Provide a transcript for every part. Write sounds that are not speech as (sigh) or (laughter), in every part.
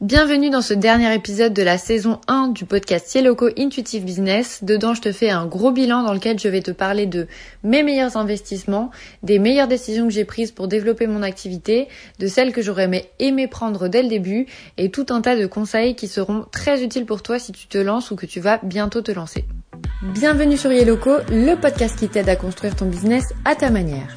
Bienvenue dans ce dernier épisode de la saison 1 du podcast Yellowco Intuitive Business. Dedans, je te fais un gros bilan dans lequel je vais te parler de mes meilleurs investissements, des meilleures décisions que j'ai prises pour développer mon activité, de celles que j'aurais aimé prendre dès le début et tout un tas de conseils qui seront très utiles pour toi si tu te lances ou que tu vas bientôt te lancer. Bienvenue sur Yellowco, le podcast qui t'aide à construire ton business à ta manière.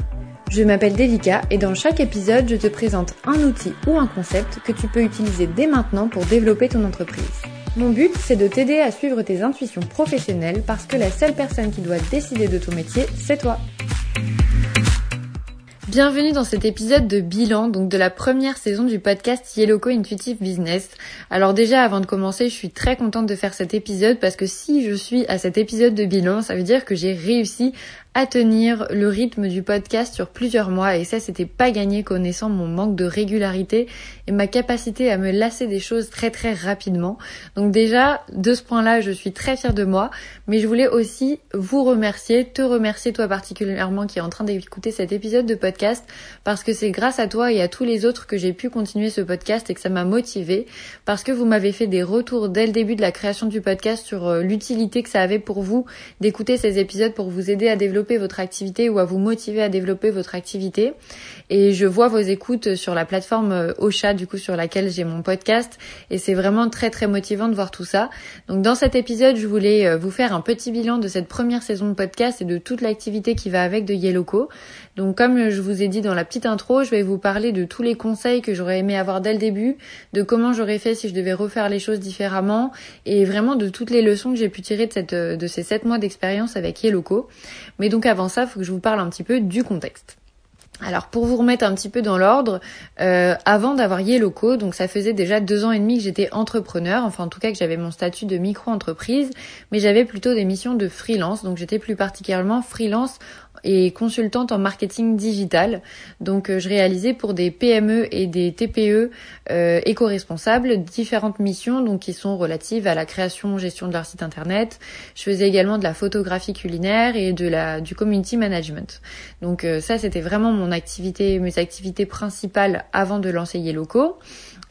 Je m'appelle Devika et dans chaque épisode, je te présente un outil ou un concept que tu peux utiliser dès maintenant pour développer ton entreprise. Mon but, c'est de t'aider à suivre tes intuitions professionnelles parce que la seule personne qui doit décider de ton métier, c'est toi. Bienvenue dans cet épisode de bilan, donc de la première saison du podcast Yellowco Intuitive Business. Alors déjà, avant de commencer, je suis très contente de faire cet épisode parce que si je suis à cet épisode de bilan, ça veut dire que j'ai réussi à tenir le rythme du podcast sur plusieurs mois et ça c'était pas gagné connaissant mon manque de régularité et ma capacité à me lasser des choses très très rapidement. Donc déjà de ce point-là je suis très fière de moi mais je voulais aussi vous remercier, te remercier toi particulièrement qui est en train d'écouter cet épisode de podcast parce que c'est grâce à toi et à tous les autres que j'ai pu continuer ce podcast et que ça m'a motivé parce que vous m'avez fait des retours dès le début de la création du podcast sur euh, l'utilité que ça avait pour vous d'écouter ces épisodes pour vous aider à développer votre activité ou à vous motiver à développer votre activité. Et je vois vos écoutes sur la plateforme euh, Ocha, du coup, sur laquelle j'ai mon podcast. Et c'est vraiment très, très motivant de voir tout ça. Donc, dans cet épisode, je voulais euh, vous faire un petit bilan de cette première saison de podcast et de toute l'activité qui va avec de Yellowco. Donc, comme je vous ai dit dans la petite intro, je vais vous parler de tous les conseils que j'aurais aimé avoir dès le début, de comment j'aurais fait si je devais refaire les choses différemment et vraiment de toutes les leçons que j'ai pu tirer de, cette, de ces sept mois d'expérience avec Yellowco. Mais donc avant ça, il faut que je vous parle un petit peu du contexte. Alors pour vous remettre un petit peu dans l'ordre, euh, avant d'avoir Yellowco, donc ça faisait déjà deux ans et demi que j'étais entrepreneur, enfin en tout cas que j'avais mon statut de micro-entreprise, mais j'avais plutôt des missions de freelance, donc j'étais plus particulièrement freelance et consultante en marketing digital. Donc euh, je réalisais pour des PME et des TPE euh, éco-responsables différentes missions donc qui sont relatives à la création, gestion de leur site internet. Je faisais également de la photographie culinaire et de la du community management. Donc euh, ça c'était vraiment mon activité mes activités principales avant de lancer Yellowco.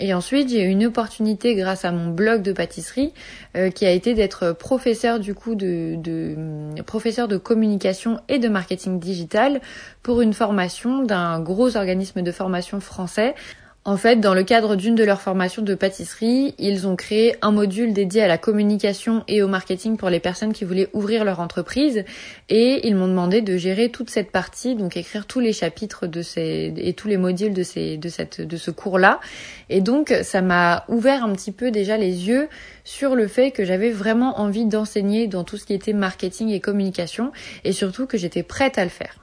Et ensuite, j'ai eu une opportunité grâce à mon blog de pâtisserie euh, qui a été d'être professeur du coup de, de professeur de communication et de marketing digital pour une formation d'un gros organisme de formation français en fait, dans le cadre d'une de leurs formations de pâtisserie, ils ont créé un module dédié à la communication et au marketing pour les personnes qui voulaient ouvrir leur entreprise et ils m'ont demandé de gérer toute cette partie, donc écrire tous les chapitres de ces et tous les modules de ces de cette de ce cours-là. Et donc ça m'a ouvert un petit peu déjà les yeux sur le fait que j'avais vraiment envie d'enseigner dans tout ce qui était marketing et communication et surtout que j'étais prête à le faire.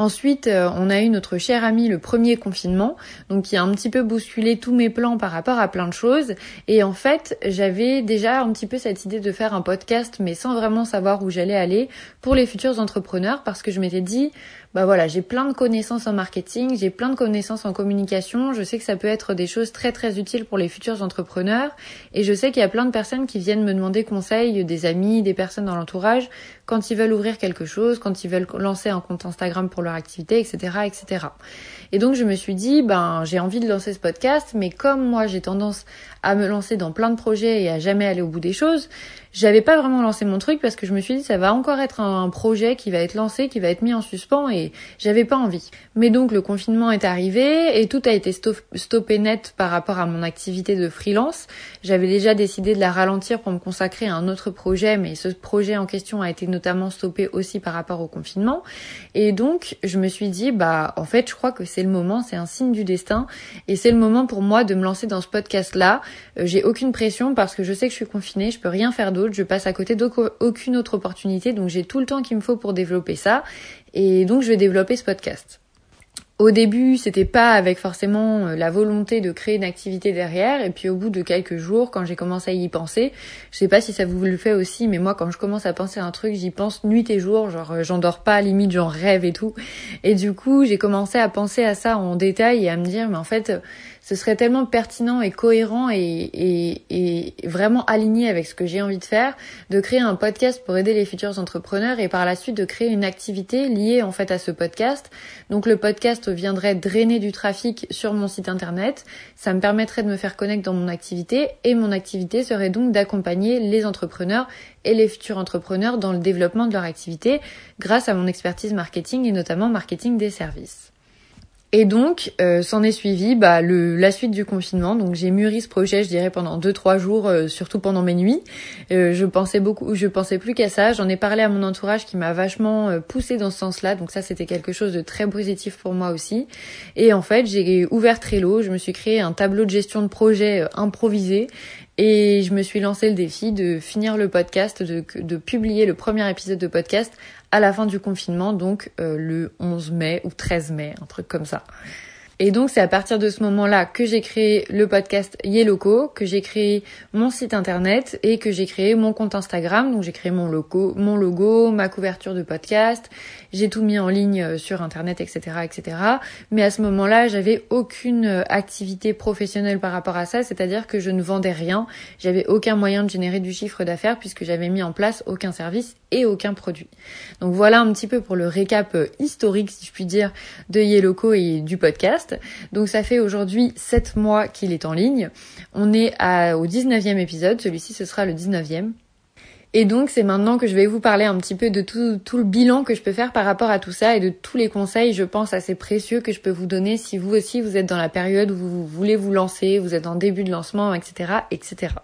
Ensuite, euh, on a eu notre cher ami le premier confinement, donc qui a un petit peu bousculé tous mes plans par rapport à plein de choses. Et en fait, j'avais déjà un petit peu cette idée de faire un podcast, mais sans vraiment savoir où j'allais aller pour les futurs entrepreneurs, parce que je m'étais dit, bah voilà, j'ai plein de connaissances en marketing, j'ai plein de connaissances en communication, je sais que ça peut être des choses très très utiles pour les futurs entrepreneurs et je sais qu'il y a plein de personnes qui viennent me demander conseil, des amis, des personnes dans l'entourage, quand ils veulent ouvrir quelque chose, quand ils veulent lancer un compte Instagram pour leur activité, etc., etc. Et donc je me suis dit, ben j'ai envie de lancer ce podcast, mais comme moi j'ai tendance à me lancer dans plein de projets et à jamais aller au bout des choses, j'avais pas vraiment lancé mon truc parce que je me suis dit ça va encore être un, projet qui va être lancé, qui va être mis en suspens et j'avais pas envie. Mais donc le confinement est arrivé et tout a été stoppé net par rapport à mon activité de freelance. J'avais déjà décidé de la ralentir pour me consacrer à un autre projet, mais ce projet en question a été notamment stoppé aussi par rapport au confinement. Et donc je me suis dit bah en fait je crois que c'est le moment, c'est un signe du destin et c'est le moment pour moi de me lancer dans ce podcast là. Euh, j'ai aucune pression parce que je sais que je suis confinée, je peux rien faire d'autre je passe à côté d'aucune autre opportunité, donc j'ai tout le temps qu'il me faut pour développer ça, et donc je vais développer ce podcast. Au début, c'était pas avec forcément euh, la volonté de créer une activité derrière, et puis au bout de quelques jours, quand j'ai commencé à y penser, je sais pas si ça vous le fait aussi, mais moi quand je commence à penser à un truc, j'y pense nuit et jour, genre euh, j'en dors pas, limite j'en rêve et tout. Et du coup, j'ai commencé à penser à ça en détail et à me dire, mais en fait, ce serait tellement pertinent et cohérent et, vraiment aligné avec ce que j'ai envie de faire, de créer un podcast pour aider les futurs entrepreneurs et par la suite de créer une activité liée en fait à ce podcast. Donc le podcast viendrait drainer du trafic sur mon site internet, ça me permettrait de me faire connaître dans mon activité et mon activité serait donc d'accompagner les entrepreneurs et les futurs entrepreneurs dans le développement de leur activité grâce à mon expertise marketing et notamment marketing des services. Et donc, euh, s'en est suivi bah, le, la suite du confinement. Donc, j'ai mûri ce projet, je dirais, pendant deux trois jours, euh, surtout pendant mes nuits. Euh, je pensais beaucoup, je pensais plus qu'à ça. J'en ai parlé à mon entourage qui m'a vachement poussé dans ce sens-là. Donc ça, c'était quelque chose de très positif pour moi aussi. Et en fait, j'ai ouvert Trello. Je me suis créé un tableau de gestion de projet improvisé et je me suis lancé le défi de finir le podcast, de, de publier le premier épisode de podcast à la fin du confinement, donc euh, le 11 mai ou 13 mai, un truc comme ça. Et donc c'est à partir de ce moment-là que j'ai créé le podcast Yeloco, que j'ai créé mon site internet et que j'ai créé mon compte Instagram. Donc j'ai créé mon logo, mon logo, ma couverture de podcast. J'ai tout mis en ligne euh, sur internet, etc., etc. Mais à ce moment-là, j'avais aucune euh, activité professionnelle par rapport à ça, c'est-à-dire que je ne vendais rien. J'avais aucun moyen de générer du chiffre d'affaires puisque j'avais mis en place aucun service et aucun produit. Donc voilà un petit peu pour le récap euh, historique, si je puis dire, de Yeloco et du podcast. Donc ça fait aujourd'hui 7 mois qu'il est en ligne. On est au 19e épisode, celui-ci ce sera le 19e. Et donc c'est maintenant que je vais vous parler un petit peu de tout, tout, le bilan que je peux faire par rapport à tout ça et de tous les conseils, je pense, assez précieux que je peux vous donner si vous aussi vous êtes dans la période où vous voulez vous lancer, vous êtes en début de lancement, etc., etc.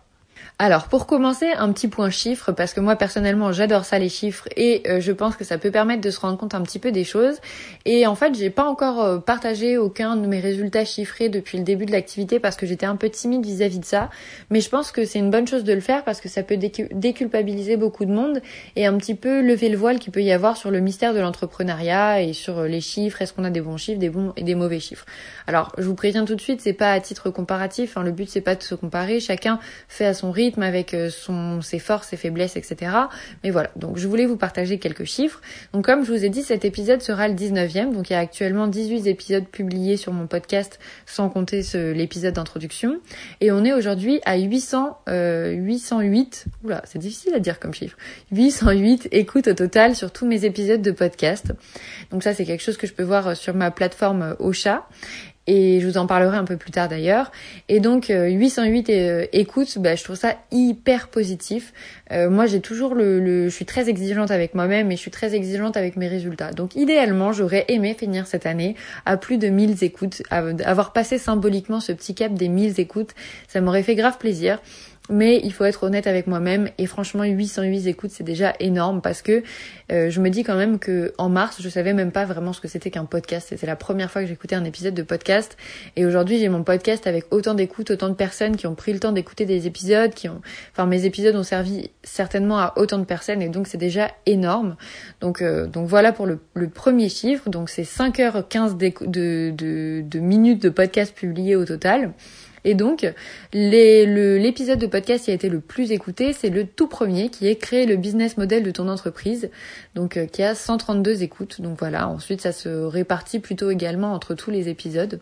Alors pour commencer, un petit point chiffre, parce que moi personnellement j'adore ça les chiffres et euh, je pense que ça peut permettre de se rendre compte un petit peu des choses. Et en fait j'ai pas encore euh, partagé aucun de mes résultats chiffrés depuis le début de l'activité parce que j'étais un peu timide vis-à-vis de ça. Mais je pense que c'est une bonne chose de le faire parce que ça peut déculpabiliser beaucoup de monde et un petit peu lever le voile qu'il peut y avoir sur le mystère de l'entrepreneuriat et sur euh, les chiffres. Est-ce qu'on a des bons chiffres, des bons et des mauvais chiffres. Alors je vous préviens tout de suite, c'est pas à titre comparatif. Hein, le but c'est pas de se comparer. Chacun fait à son rythme avec euh, ses forces, ses faiblesses, etc. Mais voilà, donc je voulais vous partager quelques chiffres. Donc comme je vous ai dit, cet épisode sera le 19e. Donc il y a actuellement 18 épisodes publiés sur mon podcast, sans compter l'épisode d'introduction. Et on est aujourd'hui à 800, euh, 808, oula, c'est difficile à dire comme chiffre, 808 écoutes au total sur tous mes épisodes de podcast. Donc ça, c'est quelque chose que je peux voir euh, sur ma plateforme Ocha et je vous en parlerai un peu plus tard d'ailleurs. Et donc 808 euh, euh, écoutes, bah, je trouve ça hyper positif. Euh, moi j'ai toujours le, je suis très exigeante avec moi-même et je suis très exigeante avec mes résultats. Donc idéalement j'aurais aimé finir cette année à plus de 1000 écoutes, avoir passé symboliquement ce petit cap des 1000 écoutes, ça m'aurait fait grave plaisir. Mais il faut être honnête avec moi-même et franchement 808 écoutes c'est déjà énorme parce que euh, je me dis quand même que en mars je savais même pas vraiment ce que c'était qu'un podcast. C'était la première fois que j'écoutais un épisode de podcast et aujourd'hui j'ai mon podcast avec autant d'écoutes, autant de personnes qui ont pris le temps d'écouter des épisodes, qui ont, enfin mes épisodes ont servi certainement à autant de personnes et donc c'est déjà énorme. Donc euh, donc voilà pour le, premier chiffre. Donc c'est 5h15 de, de, de minutes de podcast publiés au total. Et donc, l'épisode de podcast qui a été le plus écouté, c'est le tout premier qui est créer le business model de ton entreprise, donc euh, qui a 132 écoutes. Donc voilà, ensuite ça se répartit plutôt également entre tous les épisodes.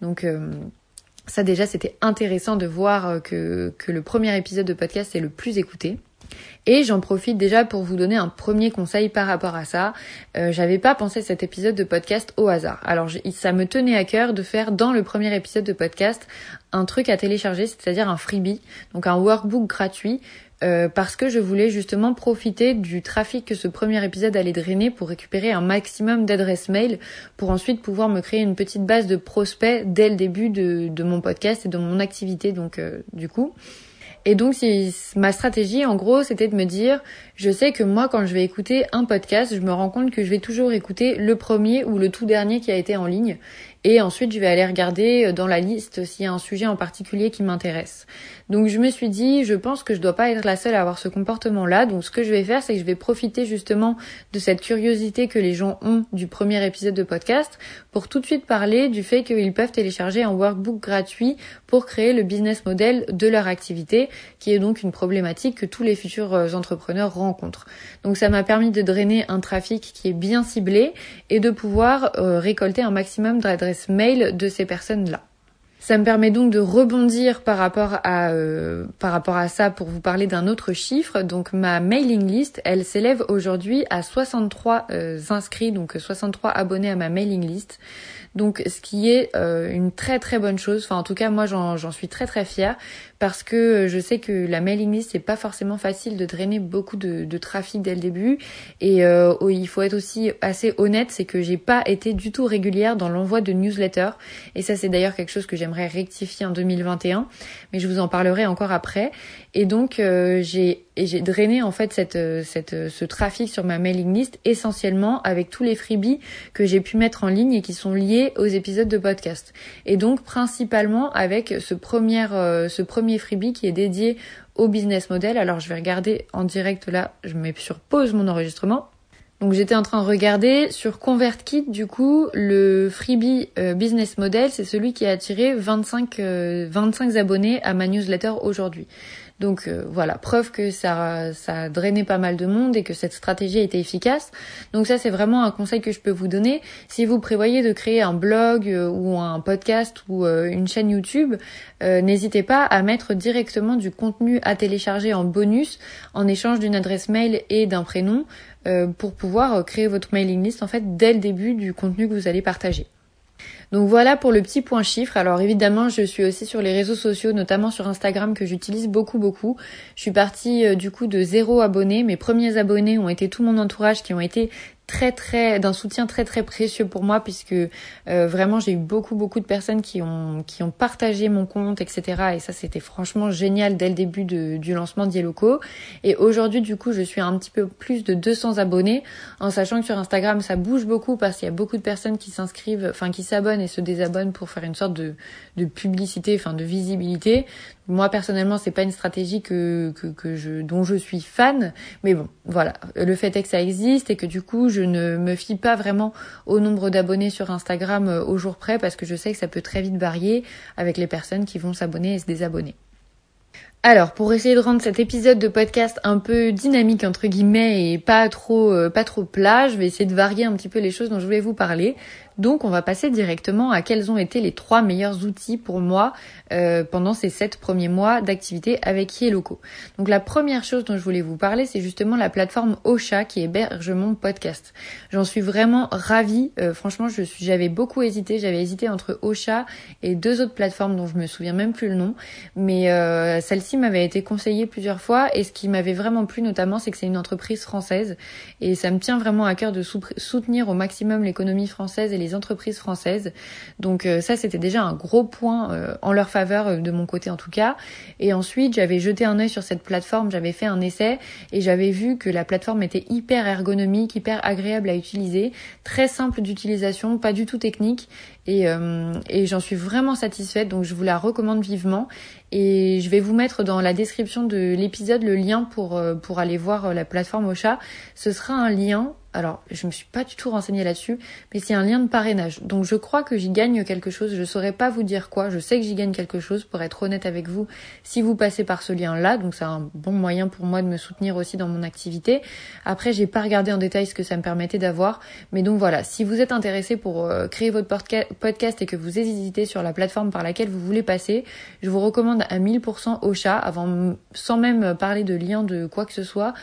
Donc euh, ça déjà c'était intéressant de voir euh, que, que le premier épisode de podcast est le plus écouté. Et j'en profite déjà pour vous donner un premier conseil par rapport à ça. Euh, J'avais pas pensé cet épisode de podcast au hasard. Alors ça me tenait à cœur de faire dans le premier épisode de podcast un truc à télécharger, c'est-à-dire un freebie, donc un workbook gratuit. Euh, parce que je voulais justement profiter du trafic que ce premier épisode allait drainer pour récupérer un maximum d'adresses mail pour ensuite pouvoir me créer une petite base de prospects dès le début de, mon podcast et de mon activité donc euh, du coup. Et donc, ma stratégie, en gros, c'était de me dire, je sais que moi, quand je vais écouter un podcast, je me rends compte que je vais toujours écouter le premier ou le tout dernier qui a été en ligne. Et ensuite, je vais aller regarder euh, dans la liste s'il y a un sujet en particulier qui m'intéresse. Donc, je me suis dit, je pense que je dois pas être la seule à avoir ce comportement-là. Donc, ce que je vais faire, c'est que je vais profiter justement de cette curiosité que les gens ont du premier épisode de podcast pour tout de suite parler du fait qu'ils peuvent télécharger un workbook gratuit pour créer le business model de leur activité, qui est donc une problématique que tous les futurs euh, entrepreneurs rencontrent. Donc, ça m'a permis de drainer un trafic qui est bien ciblé et de pouvoir euh, récolter un maximum d'adresses mail de ces personnes-là. Ça me permet donc de rebondir par rapport à euh, par rapport à ça pour vous parler d'un autre chiffre. Donc ma mailing list, elle s'élève aujourd'hui à 63 euh, inscrits, donc 63 abonnés à ma mailing list. Donc ce qui est euh, une très très bonne chose. Enfin en tout cas moi j'en suis très très fière parce que euh, je sais que la mailing list c'est pas forcément facile de drainer beaucoup de, trafic dès le début et euh, il faut être aussi assez honnête, c'est que j'ai pas été du tout régulière dans l'envoi de newsletters et ça c'est d'ailleurs quelque chose que j'aimerais rectifier en 2021, mais je vous en parlerai encore après. Et donc euh, j'ai drainé en fait cette cette ce trafic sur ma mailing list essentiellement avec tous les freebies que j'ai pu mettre en ligne et qui sont liés aux épisodes de podcast. Et donc principalement avec ce premier ce premier freebie qui est dédié au business model. Alors je vais regarder en direct là, je mets sur pause mon enregistrement. Donc j'étais en train de regarder sur ConvertKit du coup le freebie euh, business model c'est celui qui a attiré 25 25 euh, abonnés à ma newsletter aujourd'hui. Donc euh, voilà, preuve que ça, ça a drainé pas mal de monde et que cette stratégie a été efficace. Donc ça, c'est vraiment un conseil que je peux vous donner. Si vous prévoyez de créer un blog euh, ou un podcast ou euh, une chaîne YouTube, n'hésitez pas à mettre directement du contenu à télécharger en bonus en échange d'une adresse mail et d'un prénom pour pouvoir créer votre mailing list en fait dès le début du contenu que vous allez partager. Donc voilà pour le petit point chiffre. Alors évidemment, je suis aussi sur les réseaux sociaux, notamment sur Instagram que j'utilise beaucoup beaucoup. Je suis partie euh, du coup de zéro abonné. Mes premiers abonnés ont été tout mon entourage qui ont été très très d'un soutien très très précieux pour moi puisque euh, vraiment j'ai eu beaucoup beaucoup de personnes qui ont qui ont partagé mon compte etc et ça c'était franchement génial dès le début de, du lancement d'Yeloco et aujourd'hui du coup je suis un petit peu plus de 200 abonnés en sachant que sur Instagram ça bouge beaucoup parce qu'il y a beaucoup de personnes qui s'inscrivent enfin qui s'abonnent et se désabonnent pour faire une sorte de publicité enfin de visibilité moi personnellement, c'est pas une stratégie dont je suis fan, mais bon, voilà. Le fait est que ça existe et que du coup, je ne me fie pas vraiment au nombre d'abonnés sur Instagram euh, au jour près parce que je sais que ça peut très vite varier avec les personnes qui vont s'abonner et se désabonner. Alors, pour essayer de rendre cet épisode de podcast un peu dynamique entre guillemets et pas trop euh, pas trop plat, je vais essayer de varier un petit peu les choses dont je voulais vous parler. Donc on va passer directement à quels ont été les trois meilleurs outils pour moi euh, pendant ces sept premiers mois d'activité avec Yeloco. Donc la première chose dont je voulais vous parler, c'est justement la plateforme Ocha qui héberge mon podcast. J'en suis vraiment ravie. Euh, franchement, je suis, j'avais beaucoup hésité. J'avais hésité entre Ocha et deux autres plateformes dont je me souviens même plus le nom, mais euh, m'avait été conseillée plusieurs fois et ce qui m'avait vraiment plu notamment, c'est que c'est une entreprise française et ça me tient vraiment à cœur de soutenir au maximum l'économie française et les entreprises françaises. Donc euh, ça, c'était déjà un gros point euh, en leur faveur euh, de mon côté en tout cas. Et ensuite, j'avais jeté un œil sur cette plateforme, j'avais fait un essai et j'avais vu que la plateforme était hyper ergonomique, hyper agréable à utiliser, très simple d'utilisation, pas du tout technique et, et j'en suis vraiment satisfaite donc je vous la recommande vivement et je vais vous mettre dans la description de l'épisode le lien pour, pour aller voir la plateforme Ocha. Ce sera un lien alors, je me suis pas du tout renseignée là-dessus, mais c'est un lien de parrainage. Donc, je crois que j'y gagne quelque chose. Je saurais pas vous dire quoi. Je sais que j'y gagne quelque chose, pour être honnête avec vous, si vous passez par ce lien-là. Donc, c'est un bon moyen pour moi de me soutenir aussi dans mon activité. Après, j'ai pas regardé en détail ce que ça me permettait d'avoir. Mais donc, voilà. Si vous êtes intéressé pour euh, créer votre podcast et que vous hésitez sur la plateforme par laquelle vous voulez passer, je vous recommande à 1000% au chat, avant, sans même parler de lien de quoi que ce soit.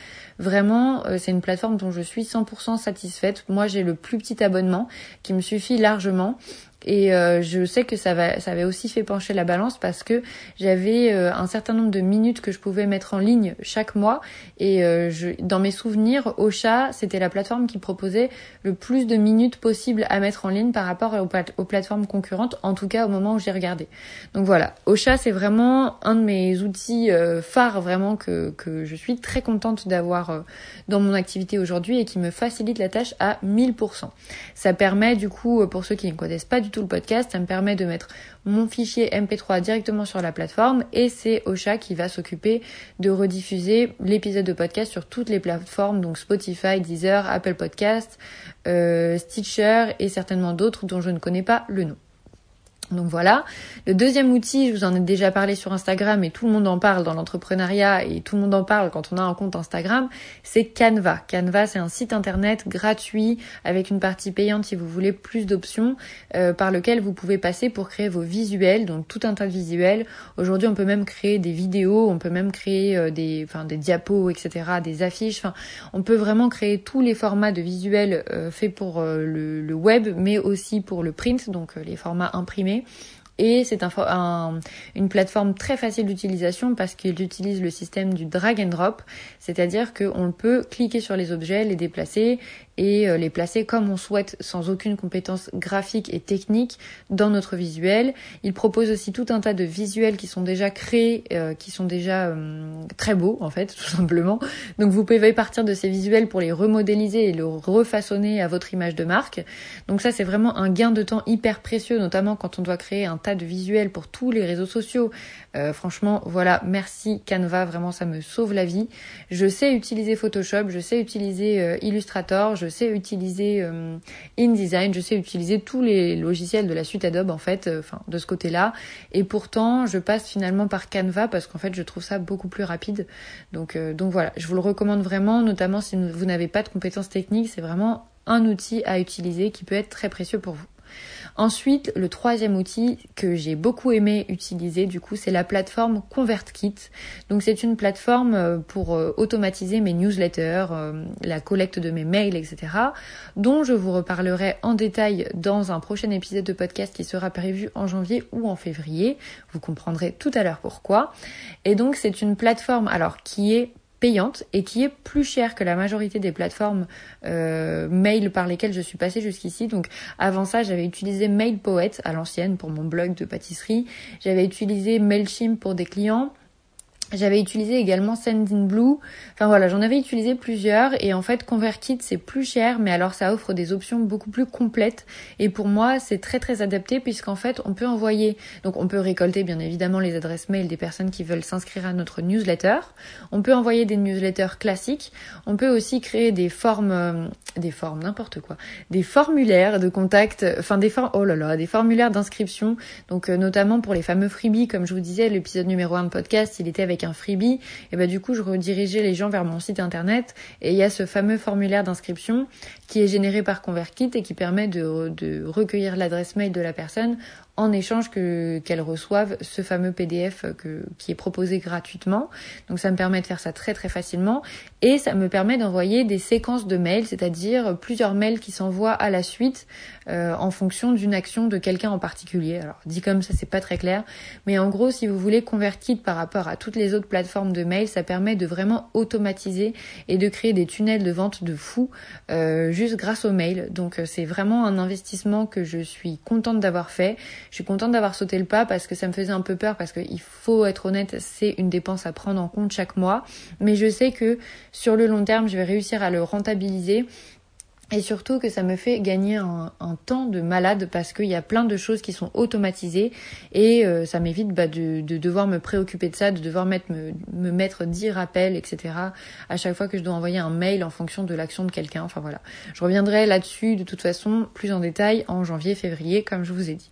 Vraiment, euh, c'est une plateforme dont je suis 100% satisfaite. Moi, j'ai le plus petit abonnement qui me suffit largement et euh, je sais que ça va, ça avait aussi fait pencher la balance parce que j'avais euh, un certain nombre de minutes que je pouvais mettre en ligne chaque mois. Et euh, je, dans mes souvenirs, Ocha, c'était la plateforme qui proposait le plus de minutes possible à mettre en ligne par rapport aux, aux plateformes concurrentes, en tout cas au moment où j'ai regardé. Donc voilà, Ocha, c'est vraiment un de mes outils phares, vraiment que, que je suis très contente d'avoir dans mon activité aujourd'hui et qui me facilite la tâche à 1000%. Ça permet du coup, pour ceux qui ne connaissent pas du tout le podcast, ça me permet de mettre mon fichier MP3 directement sur la plateforme et c'est Ocha qui va s'occuper de rediffuser l'épisode de podcast sur toutes les plateformes, donc Spotify, Deezer, Apple Podcast, euh, Stitcher et certainement d'autres dont je ne connais pas le nom. Donc voilà. Le deuxième outil, je vous en ai déjà parlé sur Instagram et tout le monde en parle dans l'entrepreneuriat et tout le monde en parle quand on a un compte Instagram, c'est Canva. Canva, c'est un site internet gratuit avec une partie payante si vous voulez plus d'options euh, par lequel vous pouvez passer pour créer vos visuels, donc tout un tas de visuels. Aujourd'hui, on peut même créer des vidéos, on peut même créer euh, des, enfin, des diapos, etc., des affiches. Enfin, on peut vraiment créer tous les formats de visuels euh, faits pour le, le, web, mais aussi pour le print, donc les formats imprimés. okay Et c'est un, une plateforme très facile d'utilisation parce qu'il utilise le système du drag and drop, c'est-à-dire qu'on peut cliquer sur les objets, les déplacer et euh, les placer comme on souhaite sans aucune compétence graphique et technique dans notre visuel. Il propose aussi tout un tas de visuels qui sont déjà créés, euh, qui sont déjà euh, très beaux en fait, (laughs) tout simplement. Donc vous pouvez partir de ces visuels pour les remodéliser et le refaçonner à votre image de marque. Donc ça c'est vraiment un gain de temps hyper précieux, notamment quand on doit créer un tas de visuels pour tous les réseaux sociaux. franchement, voilà, merci Canva, vraiment ça me sauve la vie. Je sais utiliser Photoshop, je sais utiliser Illustrator, je sais utiliser euh, InDesign, je sais utiliser tous les logiciels de la suite Adobe en fait, euh, enfin de ce côté-là. Et pourtant, je passe finalement par Canva parce qu'en fait, je trouve ça beaucoup plus rapide. Euh, donc voilà, je vous le recommande vraiment, notamment si vous n'avez pas de compétences techniques, c'est vraiment un outil à utiliser qui peut être très précieux pour vous. Ensuite, le troisième outil que j'ai beaucoup aimé utiliser, du coup, c'est la plateforme ConvertKit. Donc, c'est une plateforme euh, pour euh, automatiser mes newsletters, euh, la collecte de mes mails, etc., dont je vous reparlerai en détail dans un prochain épisode de podcast qui sera prévu en janvier ou en février. Vous comprendrez tout à l'heure pourquoi. Et donc, c'est une plateforme, alors, qui est et qui est plus chère que la majorité des plateformes euh, mail par lesquelles je suis passée jusqu'ici. Donc avant ça, j'avais utilisé MailPoet à l'ancienne pour mon blog de pâtisserie. J'avais utilisé Mailchimp pour des clients. J'avais utilisé également Sendinblue. Enfin voilà, j'en avais utilisé plusieurs et en fait ConvertKit c'est plus cher mais alors ça offre des options beaucoup plus complètes et pour moi c'est très très adapté puisqu'en fait on peut envoyer donc on peut récolter bien évidemment les adresses mail des personnes qui veulent s'inscrire à notre newsletter. On peut envoyer des newsletters classiques. On peut aussi créer des formes euh, des formes n'importe quoi, des formulaires de contact, enfin des formes oh là là, des formulaires d'inscription donc euh, notamment pour les fameux freebies comme je vous disais l'épisode numéro 1 de podcast, il était avec un freebie, et bah du coup je redirigeais les gens vers mon site internet et il y a ce fameux formulaire d'inscription qui est généré par ConvertKit et qui permet de recueillir l'adresse mail de la personne en échange que qu'elles reçoivent ce fameux PDF que, qui est proposé gratuitement. Donc ça me permet de faire ça très très facilement et ça me permet d'envoyer des séquences de mails, c'est-à-dire plusieurs mails qui s'envoient à la suite euh, en fonction d'une action de quelqu'un en particulier. Alors dit comme ça c'est pas très clair, mais en gros si vous voulez convertir par rapport à toutes les autres plateformes de mails, ça permet de vraiment automatiser et de créer des tunnels de vente de fou euh, juste grâce aux mails. Donc euh, c'est vraiment un investissement que je suis contente d'avoir fait. Je suis contente d'avoir sauté le pas parce que ça me faisait un peu peur parce qu'il faut être honnête, c'est une dépense à prendre en compte chaque mois. Mais je sais que sur le long terme, je vais réussir à le rentabiliser et surtout que ça me fait gagner un, temps de malade parce qu'il y a plein de choses qui sont automatisées et euh, ça m'évite bah, de, devoir me préoccuper de ça, de devoir mettre, me, me, mettre 10 rappels, etc. à chaque fois que je dois envoyer un mail en fonction de l'action de quelqu'un. Enfin voilà. Je reviendrai là-dessus de toute façon plus en détail en janvier, février, comme je vous ai dit.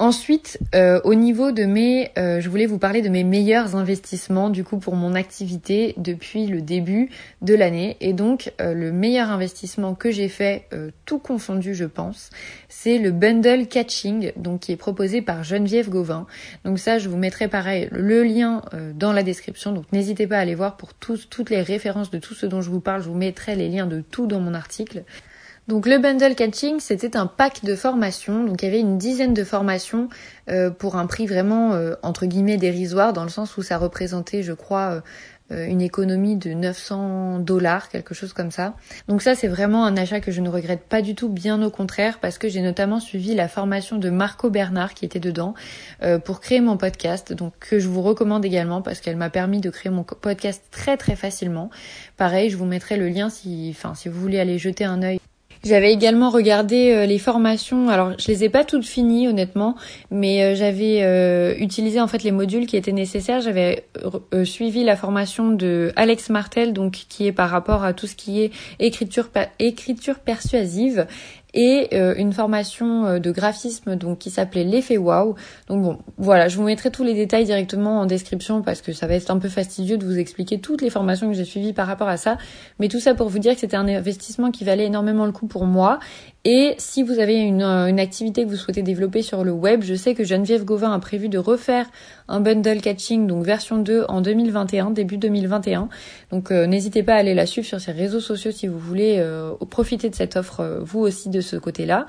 Ensuite, euh, au niveau de mes, euh, je voulais vous parler de mes meilleurs investissements du coup pour mon activité depuis le début de l'année. Et donc euh, le meilleur investissement que j'ai fait, tout confondu je pense, c'est le bundle catching, donc qui est proposé par Geneviève Gauvin. Donc ça, je vous mettrai pareil le lien dans la description. Donc n'hésitez pas à aller voir pour toutes les références de tout ce dont je vous parle. Je vous mettrai les liens de tout dans mon article. Donc le bundle catching, c'était un pack de formations. Donc il y avait une dizaine de formations euh, pour un prix vraiment euh, entre guillemets dérisoire, dans le sens où ça représentait, je crois, euh, une économie de 900 dollars, quelque chose comme ça. Donc ça, c'est vraiment un achat que je ne regrette pas du tout, bien au contraire, parce que j'ai notamment suivi la formation de Marco Bernard qui était dedans pour créer mon podcast, donc que je vous recommande également parce qu'elle m'a permis de créer mon podcast très très facilement. Pareil, je vous mettrai le lien si, enfin, si vous voulez aller jeter un œil. J'avais également regardé euh, les formations. Alors, je les ai pas toutes finies, honnêtement, mais euh, j'avais euh, utilisé en fait les modules qui étaient nécessaires. J'avais suivi la formation de Alex Martel, donc qui est par rapport à tout ce qui est écriture écriture persuasive et euh, une formation euh, de graphisme donc qui s'appelait l'effet wow. Donc bon, voilà, je vous mettrai tous les détails directement en description parce que ça va être un peu fastidieux de vous expliquer toutes les formations que j'ai suivies par rapport à ça, mais tout ça pour vous dire que c'était un investissement qui valait énormément le coup pour moi et si vous avez une, une, activité que vous souhaitez développer sur le web, je sais que Geneviève Gauvin a prévu de refaire un bundle catching, donc version 2 en 2021, début 2021. Donc euh, n'hésitez pas à aller la suivre sur ses réseaux sociaux si vous voulez euh, profiter de cette offre euh, vous aussi de ce côté-là.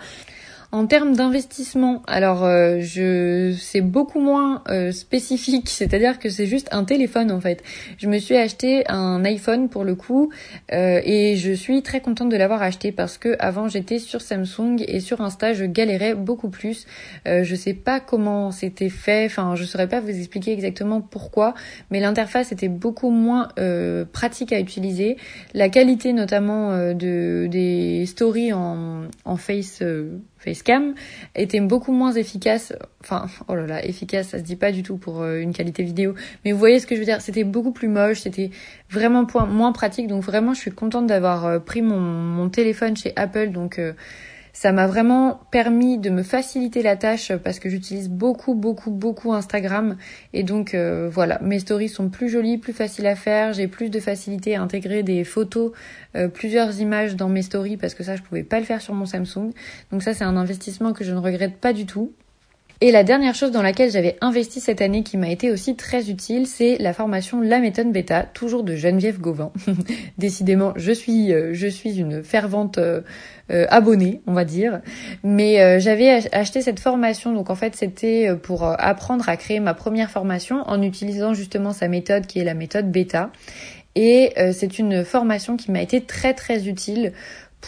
En termes d'investissement, alors euh, je c'est beaucoup moins euh, spécifique, (laughs) c'est-à-dire que c'est juste un téléphone en fait. Je me suis acheté un iPhone pour le coup euh, et je suis très contente de l'avoir acheté parce que avant j'étais sur Samsung et sur Insta je galérais beaucoup plus. je sais pas comment c'était fait, enfin je saurais pas vous expliquer exactement pourquoi, mais l'interface était beaucoup moins pratique à utiliser. La qualité notamment de des stories en en face Facecam était beaucoup moins efficace. Enfin, oh là là, efficace, ça se dit pas du tout pour euh, une qualité vidéo. Mais vous voyez ce que je veux dire C'était beaucoup plus moche, c'était vraiment moins pratique. Donc vraiment, je suis contente d'avoir euh, pris mon, téléphone chez Apple. Donc euh, ça m'a vraiment permis de me faciliter la tâche parce que j'utilise beaucoup, beaucoup, beaucoup Instagram. Et donc euh, voilà, mes stories sont plus jolies, plus faciles à faire. J'ai plus de facilité à intégrer des photos, euh, plusieurs images dans mes stories parce que ça, je pouvais pas le faire sur mon Samsung. Donc ça, c'est un investissement que je ne regrette pas du tout. Et la dernière chose dans laquelle j'avais investi cette année qui m'a été aussi très utile, c'est la formation La méthode bêta, toujours de Geneviève Gauvin. (laughs) Décidément, je suis euh, je suis une fervente euh, euh, abonnée, on va dire. Mais j'avais acheté cette formation, donc en fait c'était pour apprendre à créer ma première formation en utilisant justement sa méthode qui est la méthode bêta. Et c'est une formation qui m'a été très très utile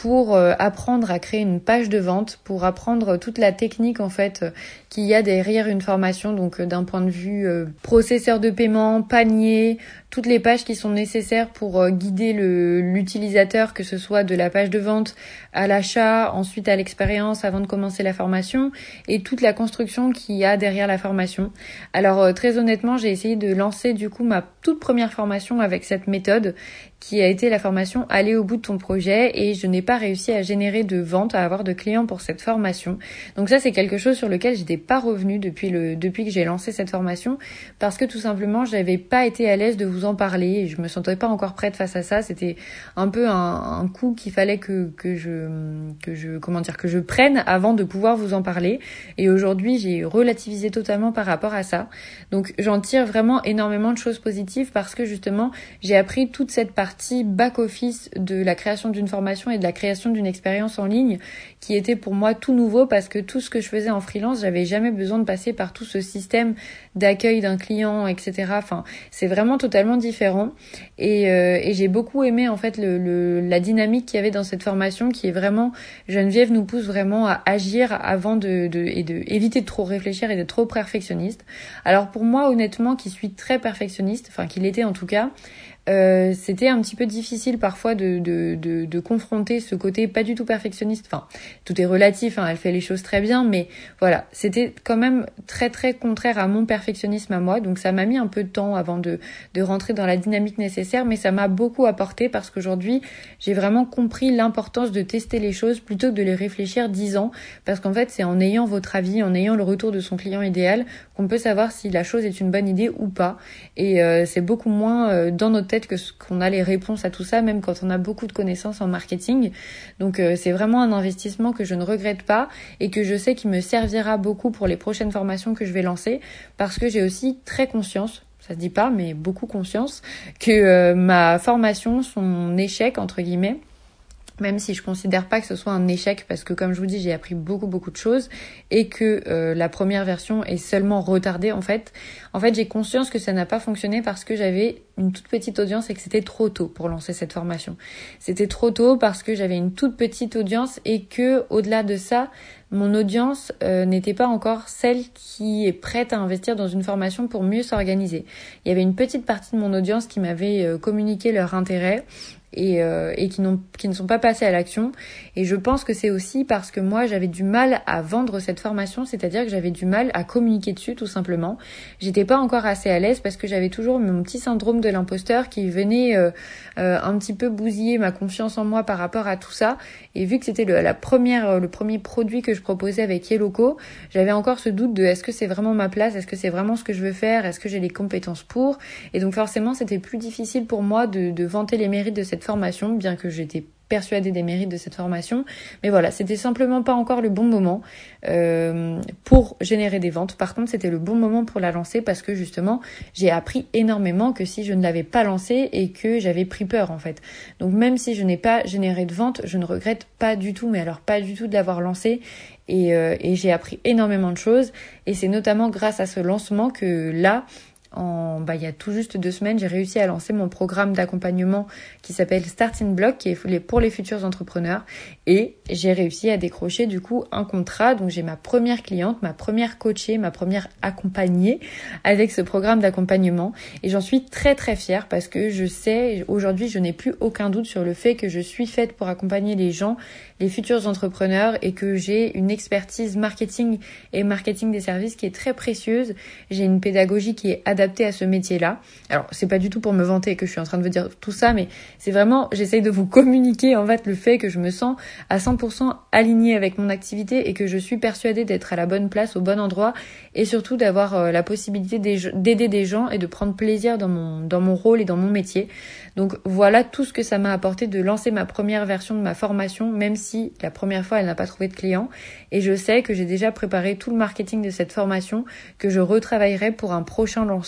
pour euh, apprendre à créer une page de vente, pour apprendre toute la technique en fait euh, qu'il y a derrière une formation, donc euh, d'un point de vue processeur de paiement, panier, toutes les pages qui sont nécessaires pour guider l'utilisateur, que ce soit de la page de vente à l'achat, ensuite à l'expérience avant de commencer la formation, et toute la construction qu'il y a derrière la formation. Alors très honnêtement, j'ai essayé de lancer du coup ma toute première formation avec cette méthode qui a été la formation aller au bout de ton projet et je n'ai pas réussi à générer de ventes, à avoir de clients pour cette formation. Donc ça c'est quelque chose sur lequel j'étais pas revenu depuis le depuis que j'ai lancé cette formation parce que tout simplement j'avais pas été à l'aise de vous en parler. Je me sentais pas encore prête face à ça. C'était un peu un, coup qu'il fallait que, que je que je comment dire que je prenne avant de pouvoir vous en parler. Et aujourd'hui, j'ai relativisé totalement par rapport à ça. Donc j'en tire vraiment énormément de choses positives parce que justement, j'ai appris toute cette partie back office de la création d'une formation et de la création d'une expérience en ligne qui était pour moi tout nouveau parce que tout ce que je faisais en freelance, j'avais jamais besoin de passer par tout ce système d'accueil d'un client, etc. Enfin, c'est vraiment totalement différent. Et, euh, j'ai beaucoup aimé en fait la dynamique qu'il y avait dans cette formation, qui est vraiment Geneviève nous pousse vraiment à agir avant de, de et de éviter de trop réfléchir et de trop perfectionniste. Alors pour moi, honnêtement, qui suis très perfectionniste, enfin qu'il était en tout cas, euh, c'était un petit peu difficile parfois de, de, de, de, confronter ce côté pas du tout perfectionniste. Enfin, tout est relatif, hein, elle fait les choses très bien, mais voilà, c'était quand même très très contraire à mon perfectionnisme à moi. Donc ça m'a mis un peu de temps avant de, de rentrer dans la dynamique nécessaire, mais ça m'a beaucoup apporté parce qu'aujourd'hui, j'ai vraiment compris l'importance de tester les choses plutôt que de les réfléchir dix ans. Parce qu'en fait, c'est en ayant votre avis, en ayant le retour de son client idéal, qu'on peut savoir si la chose est une bonne idée ou pas. Et euh, c'est beaucoup moins euh, dans notre tête que qu'on a les réponses à tout ça, même quand on a beaucoup de connaissances en marketing. Donc euh, c'est vraiment un investissement que je ne regrette pas et que je sais qui me servira beaucoup pour les prochaines formations que je vais lancer, parce que j'ai aussi très conscience ça se dit pas, mais beaucoup conscience que euh, ma formation, son échec entre guillemets, même si je considère pas que ce soit un échec parce que comme je vous dis j'ai appris beaucoup beaucoup de choses et que euh, la première version est seulement retardée en fait. En fait j'ai conscience que ça n'a pas fonctionné parce que j'avais une toute petite audience et que c'était trop tôt pour lancer cette formation. C'était trop tôt parce que j'avais une toute petite audience et que au-delà de ça mon audience euh, n'était pas encore celle qui est prête à investir dans une formation pour mieux s'organiser. Il y avait une petite partie de mon audience qui m'avait euh, communiqué leur intérêt et, euh, et qui, qui ne sont pas passés à l'action. Et je pense que c'est aussi parce que moi, j'avais du mal à vendre cette formation, c'est-à-dire que j'avais du mal à communiquer dessus, tout simplement. J'étais pas encore assez à l'aise parce que j'avais toujours mon petit syndrome de l'imposteur qui venait euh, euh, un petit peu bousiller ma confiance en moi par rapport à tout ça. Et vu que c'était le, la première, le premier produit que je proposais avec Yellowco, j'avais encore ce doute de est-ce que c'est vraiment ma place, est-ce que c'est vraiment ce que je veux faire, est-ce que j'ai les compétences pour. Et donc forcément, c'était plus difficile pour moi de, de vanter les mérites de cette formation, bien que j'étais persuadée des mérites de cette formation. Mais voilà, c'était simplement pas encore le bon moment euh, pour générer des ventes. Par contre, c'était le bon moment pour la lancer parce que justement, j'ai appris énormément que si je ne l'avais pas lancée et que j'avais pris peur en fait. Donc même si je n'ai pas généré de ventes, je ne regrette pas du tout, mais alors pas du tout de l'avoir lancée. Euh, et j'ai appris énormément de choses. Et c'est notamment grâce à ce lancement que là, en, bah, il y a tout juste deux semaines, j'ai réussi à lancer mon programme d'accompagnement qui s'appelle Starting Block, qui est pour les futurs entrepreneurs. Et j'ai réussi à décrocher du coup un contrat. Donc j'ai ma première cliente, ma première coachée, ma première accompagnée avec ce programme d'accompagnement. Et j'en suis très très fière parce que je sais, aujourd'hui, je n'ai plus aucun doute sur le fait que je suis faite pour accompagner les gens, les futurs entrepreneurs et que j'ai une expertise marketing et marketing des services qui est très précieuse. J'ai une pédagogie qui est à ce métier-là. Alors, c'est pas du tout pour me vanter que je suis en train de vous dire tout ça, mais c'est vraiment, j'essaye de vous (laughs) communiquer en fait le fait que je me sens à 100% alignée avec mon activité et que je suis persuadée d'être à la bonne place, au bon endroit et surtout d'avoir euh, la possibilité d'aider des gens et de prendre plaisir dans mon, dans mon rôle et dans mon métier. Donc voilà tout ce que ça m'a apporté de lancer ma première version de ma formation, même si la première fois elle n'a pas trouvé de clients. Et je sais que j'ai déjà préparé tout le marketing de cette formation, que je retravaillerai pour un prochain lancement,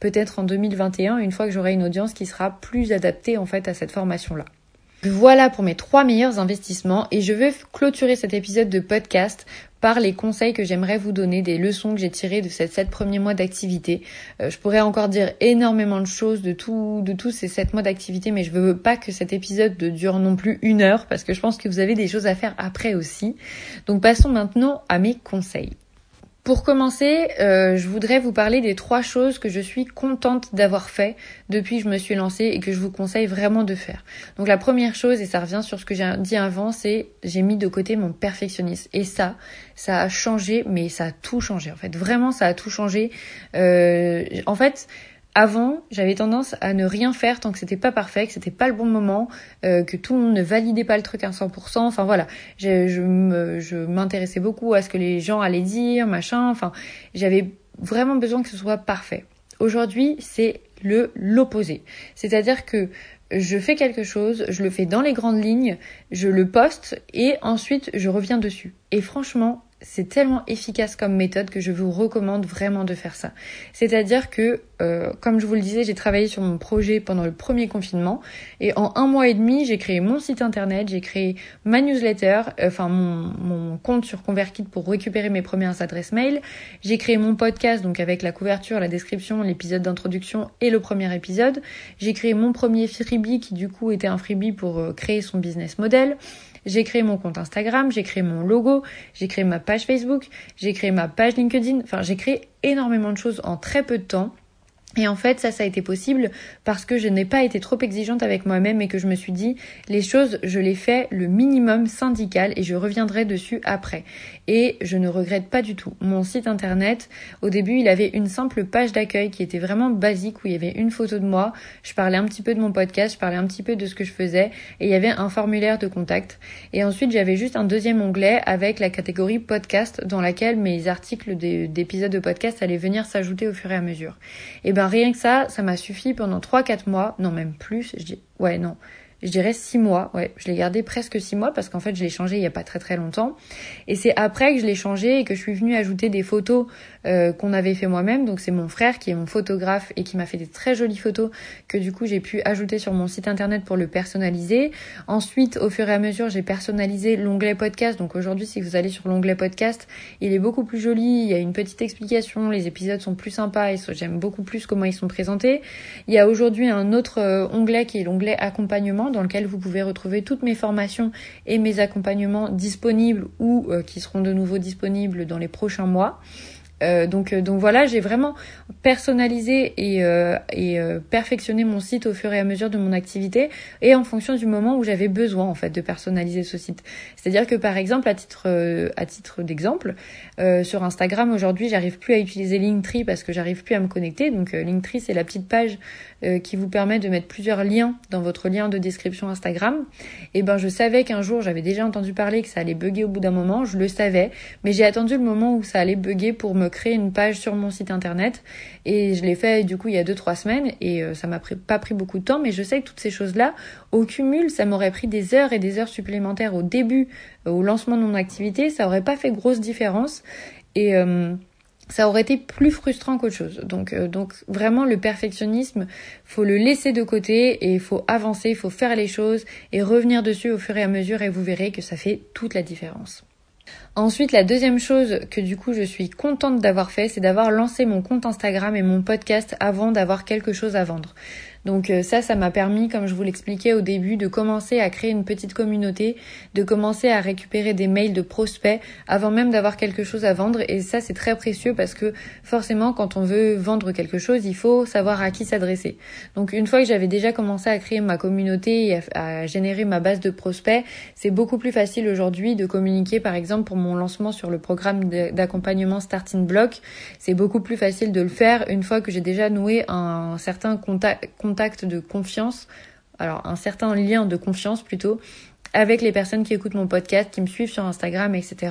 peut-être en 2021, une fois que j'aurai une audience qui sera plus adaptée en fait à cette formation-là. Voilà pour mes trois meilleurs investissements et je veux clôturer cet épisode de podcast par les conseils que j'aimerais vous donner, des leçons que j'ai tirées de ces sept premiers mois d'activité. Euh, je pourrais encore dire énormément de choses de de tous ces sept mois d'activité, mais je veux pas que cet épisode dure non plus une heure parce que je pense que vous avez des choses à faire après aussi. Donc passons maintenant à mes conseils. Pour commencer, euh, je voudrais vous parler des trois choses que je suis contente d'avoir fait depuis que je me suis lancée et que je vous conseille vraiment de faire. Donc la première chose, et ça revient sur ce que j'ai dit avant, c'est j'ai mis de côté mon perfectionnisme. Et ça, ça a changé, mais ça a tout changé en fait. Vraiment, ça a tout changé. Euh, en fait, avant, j'avais tendance à ne rien faire tant que c'était pas parfait, que c'était pas le bon moment, euh, que tout le monde ne validait pas le truc à 100%. Enfin voilà, je, je m'intéressais beaucoup à ce que les gens allaient dire, machin. Enfin, j'avais vraiment besoin que ce soit parfait. Aujourd'hui, c'est le l'opposé. C'est-à-dire que je fais quelque chose, je le fais dans les grandes lignes, je le poste et ensuite je reviens dessus. Et franchement, c'est tellement efficace comme méthode que je vous recommande vraiment de faire ça. C'est-à-dire que, euh, comme je vous le disais, j'ai travaillé sur mon projet pendant le premier confinement et en un mois et demi, j'ai créé mon site internet, j'ai créé ma newsletter, euh, enfin mon, compte sur ConvertKit pour récupérer mes premières adresses mail, j'ai créé mon podcast donc avec la couverture, la description, l'épisode d'introduction et le premier épisode, j'ai créé mon premier freebie qui du coup était un freebie pour euh, créer son business model. J'ai créé mon compte Instagram, j'ai créé mon logo, j'ai créé ma page Facebook, j'ai créé ma page LinkedIn. Enfin, j'ai créé énormément de choses en très peu de temps. Et en fait, ça, ça a été possible parce que je n'ai pas été trop exigeante avec moi-même et que je me suis dit, les choses, je les fais le minimum syndical et je reviendrai dessus après. Et je ne regrette pas du tout. Mon site internet, au début, il avait une simple page d'accueil qui était vraiment basique où il y avait une photo de moi. Je parlais un petit peu de mon podcast, je parlais un petit peu de ce que je faisais et il y avait un formulaire de contact. Et ensuite, j'avais juste un deuxième onglet avec la catégorie podcast dans laquelle mes articles d'épisodes de podcast allaient venir s'ajouter au fur et à mesure. Et ben rien que ça, ça m'a suffi pendant 3-4 mois, non même plus, je ouais non, je dirais six mois. Ouais, je l'ai gardé presque six mois parce qu'en fait, je l'ai changé il y a pas très très longtemps. Et c'est après que je l'ai changé et que je suis venue ajouter des photos euh, qu'on avait fait moi-même. Donc c'est mon frère qui est mon photographe et qui m'a fait des très jolies photos que du coup j'ai pu ajouter sur mon site internet pour le personnaliser. Ensuite, au fur et à mesure, j'ai personnalisé l'onglet podcast. Donc aujourd'hui, si vous allez sur l'onglet podcast, il est beaucoup plus joli. Il y a une petite explication. Les épisodes sont plus sympas et j'aime beaucoup plus comment ils sont présentés. Il y a aujourd'hui un autre euh, onglet qui est l'onglet accompagnement dans lequel vous pouvez retrouver toutes mes formations et mes accompagnements disponibles ou euh, qui seront de nouveau disponibles dans les prochains mois. Euh, donc, euh, donc voilà, j'ai vraiment personnalisé et, euh, perfectionné mon site au fur et à mesure de mon activité et en fonction du moment où j'avais besoin en fait de personnaliser ce site. C'est-à-dire que par exemple, à titre à titre d'exemple, sur Instagram aujourd'hui, j'arrive plus à utiliser Linktree parce que j'arrive plus à me connecter. Donc Linktree, c'est la petite page qui vous permet de mettre plusieurs liens dans votre lien de description Instagram. Et ben je savais qu'un jour, j'avais déjà entendu parler que ça allait bugger au bout d'un moment, je le savais, mais j'ai attendu le moment où ça allait bugger pour me créer une page sur mon site internet. Et je l'ai fait du coup il y a deux trois semaines. Et euh, ça m'a pas pris beaucoup de temps. Mais je sais que toutes ces choses là au cumul ça m'aurait pris des heures et des heures supplémentaires au début euh, au lancement de mon activité. Ça aurait pas fait grosse différence. Et euh, ça aurait été plus frustrant qu'autre chose. Donc, donc vraiment le perfectionnisme, faut le laisser de côté et faut avancer, faut faire les choses et revenir dessus au fur et à mesure. Et vous verrez que ça fait toute la différence. Ensuite, la deuxième chose que du coup je suis contente d'avoir fait, c'est d'avoir lancé mon compte Instagram et mon podcast avant d'avoir quelque chose à vendre. Donc euh, ça, ça m'a permis, comme je vous l'expliquais au début, de commencer à créer une petite communauté, de commencer à récupérer des mails de prospects avant même d'avoir quelque chose à vendre. Et ça, c'est très précieux parce que forcément, quand on veut vendre quelque chose, il faut savoir à qui s'adresser. Donc une fois que j'avais déjà commencé à créer ma communauté et à, générer ma base de prospects, c'est beaucoup plus facile aujourd'hui de communiquer, par exemple, pour mon lancement sur le programme d'accompagnement Starting Block. C'est beaucoup plus facile de le faire une fois que j'ai déjà noué un certain contact contact de confiance, alors un certain lien de confiance plutôt, avec les personnes qui écoutent mon podcast, qui me suivent sur Instagram, etc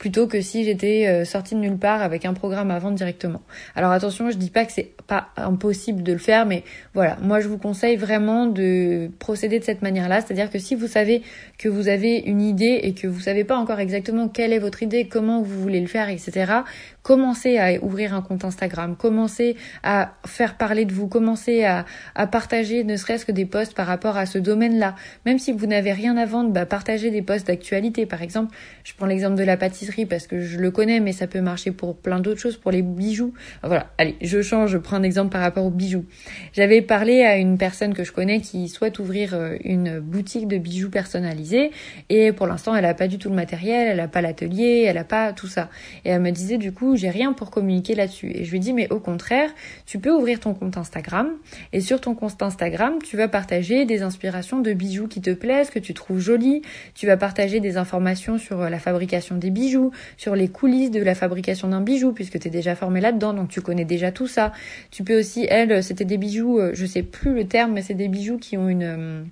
plutôt que si j'étais euh, sortie de nulle part avec un programme à vendre directement. Alors attention, je dis pas que c'est pas impossible de le faire, mais voilà, moi je vous conseille vraiment de procéder de cette manière-là, c'est-à-dire que si vous savez que vous avez une idée et que vous savez pas encore exactement quelle est votre idée, comment vous voulez le faire, etc., commencez à ouvrir un compte Instagram, commencez à faire parler de vous, commencez à, partager ne serait-ce que des posts par rapport à ce domaine-là. Même si vous n'avez rien à vendre, bah, partagez des posts d'actualité. Par exemple, je prends l'exemple de la pâtisserie parce que je le connais, mais ça peut marcher pour plein d'autres choses, pour les bijoux. Voilà, allez, je change, je prends un exemple par rapport aux bijoux. J'avais parlé à une personne que je connais qui souhaite ouvrir euh, une boutique de bijoux personnalisés et pour l'instant, elle a pas du tout le matériel, elle a pas l'atelier, elle a pas tout ça. Et elle me disait du coup, j'ai rien pour communiquer là-dessus. Et je lui dis mais au contraire, tu peux ouvrir ton compte Instagram et sur ton compte Instagram, tu vas partager des inspirations de bijoux qui te plaisent, que tu trouves jolis, tu vas partager des informations sur la fabrication des bijoux sur les coulisses de la fabrication d'un bijou, puisque tu es déjà formé là-dedans, donc tu connais déjà tout ça. Tu peux aussi, elle, c'était des bijoux, euh, je sais plus le terme, mais c'est des bijoux qui ont une euh,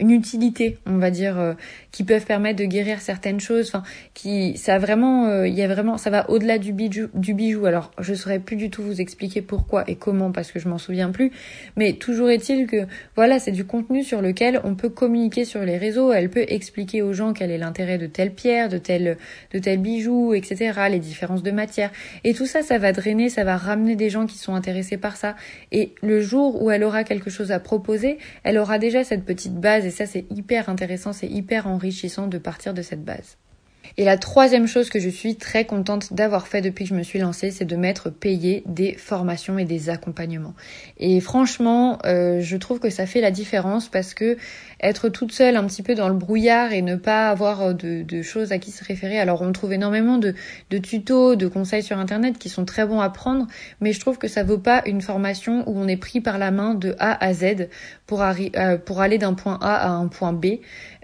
une utilité, on va dire, euh, qui peuvent permettre de guérir certaines choses. Enfin, qui, ça vraiment, euh, il y a vraiment, ça va au-delà du bijou, du bijou. Alors, je saurais plus du tout vous expliquer pourquoi et comment parce que je m'en souviens plus. Mais toujours est-il que, voilà, c'est du contenu sur lequel on peut communiquer sur les réseaux. Elle peut expliquer aux gens quel est l'intérêt de telle pierre, de tel, de tel bijou, etc. Les différences de matière. Et tout ça, ça va drainer, ça va ramener des gens qui sont intéressés par ça. Et le jour où elle aura quelque chose à proposer, elle aura déjà cette petite base et ça c'est hyper intéressant, c'est hyper enrichissant de partir de cette base. Et la troisième chose que je suis très contente d'avoir fait depuis que je me suis lancée, c'est de m'être payé des formations et des accompagnements. Et franchement, euh, je trouve que ça fait la différence parce que être toute seule un petit peu dans le brouillard et ne pas avoir euh, de, choses à qui se référer. Alors on trouve énormément de, de, tutos, de conseils sur internet qui sont très bons à prendre, mais je trouve que ça vaut pas une formation où on est pris par la main de A à Z pour, euh, pour aller d'un point A à un point B.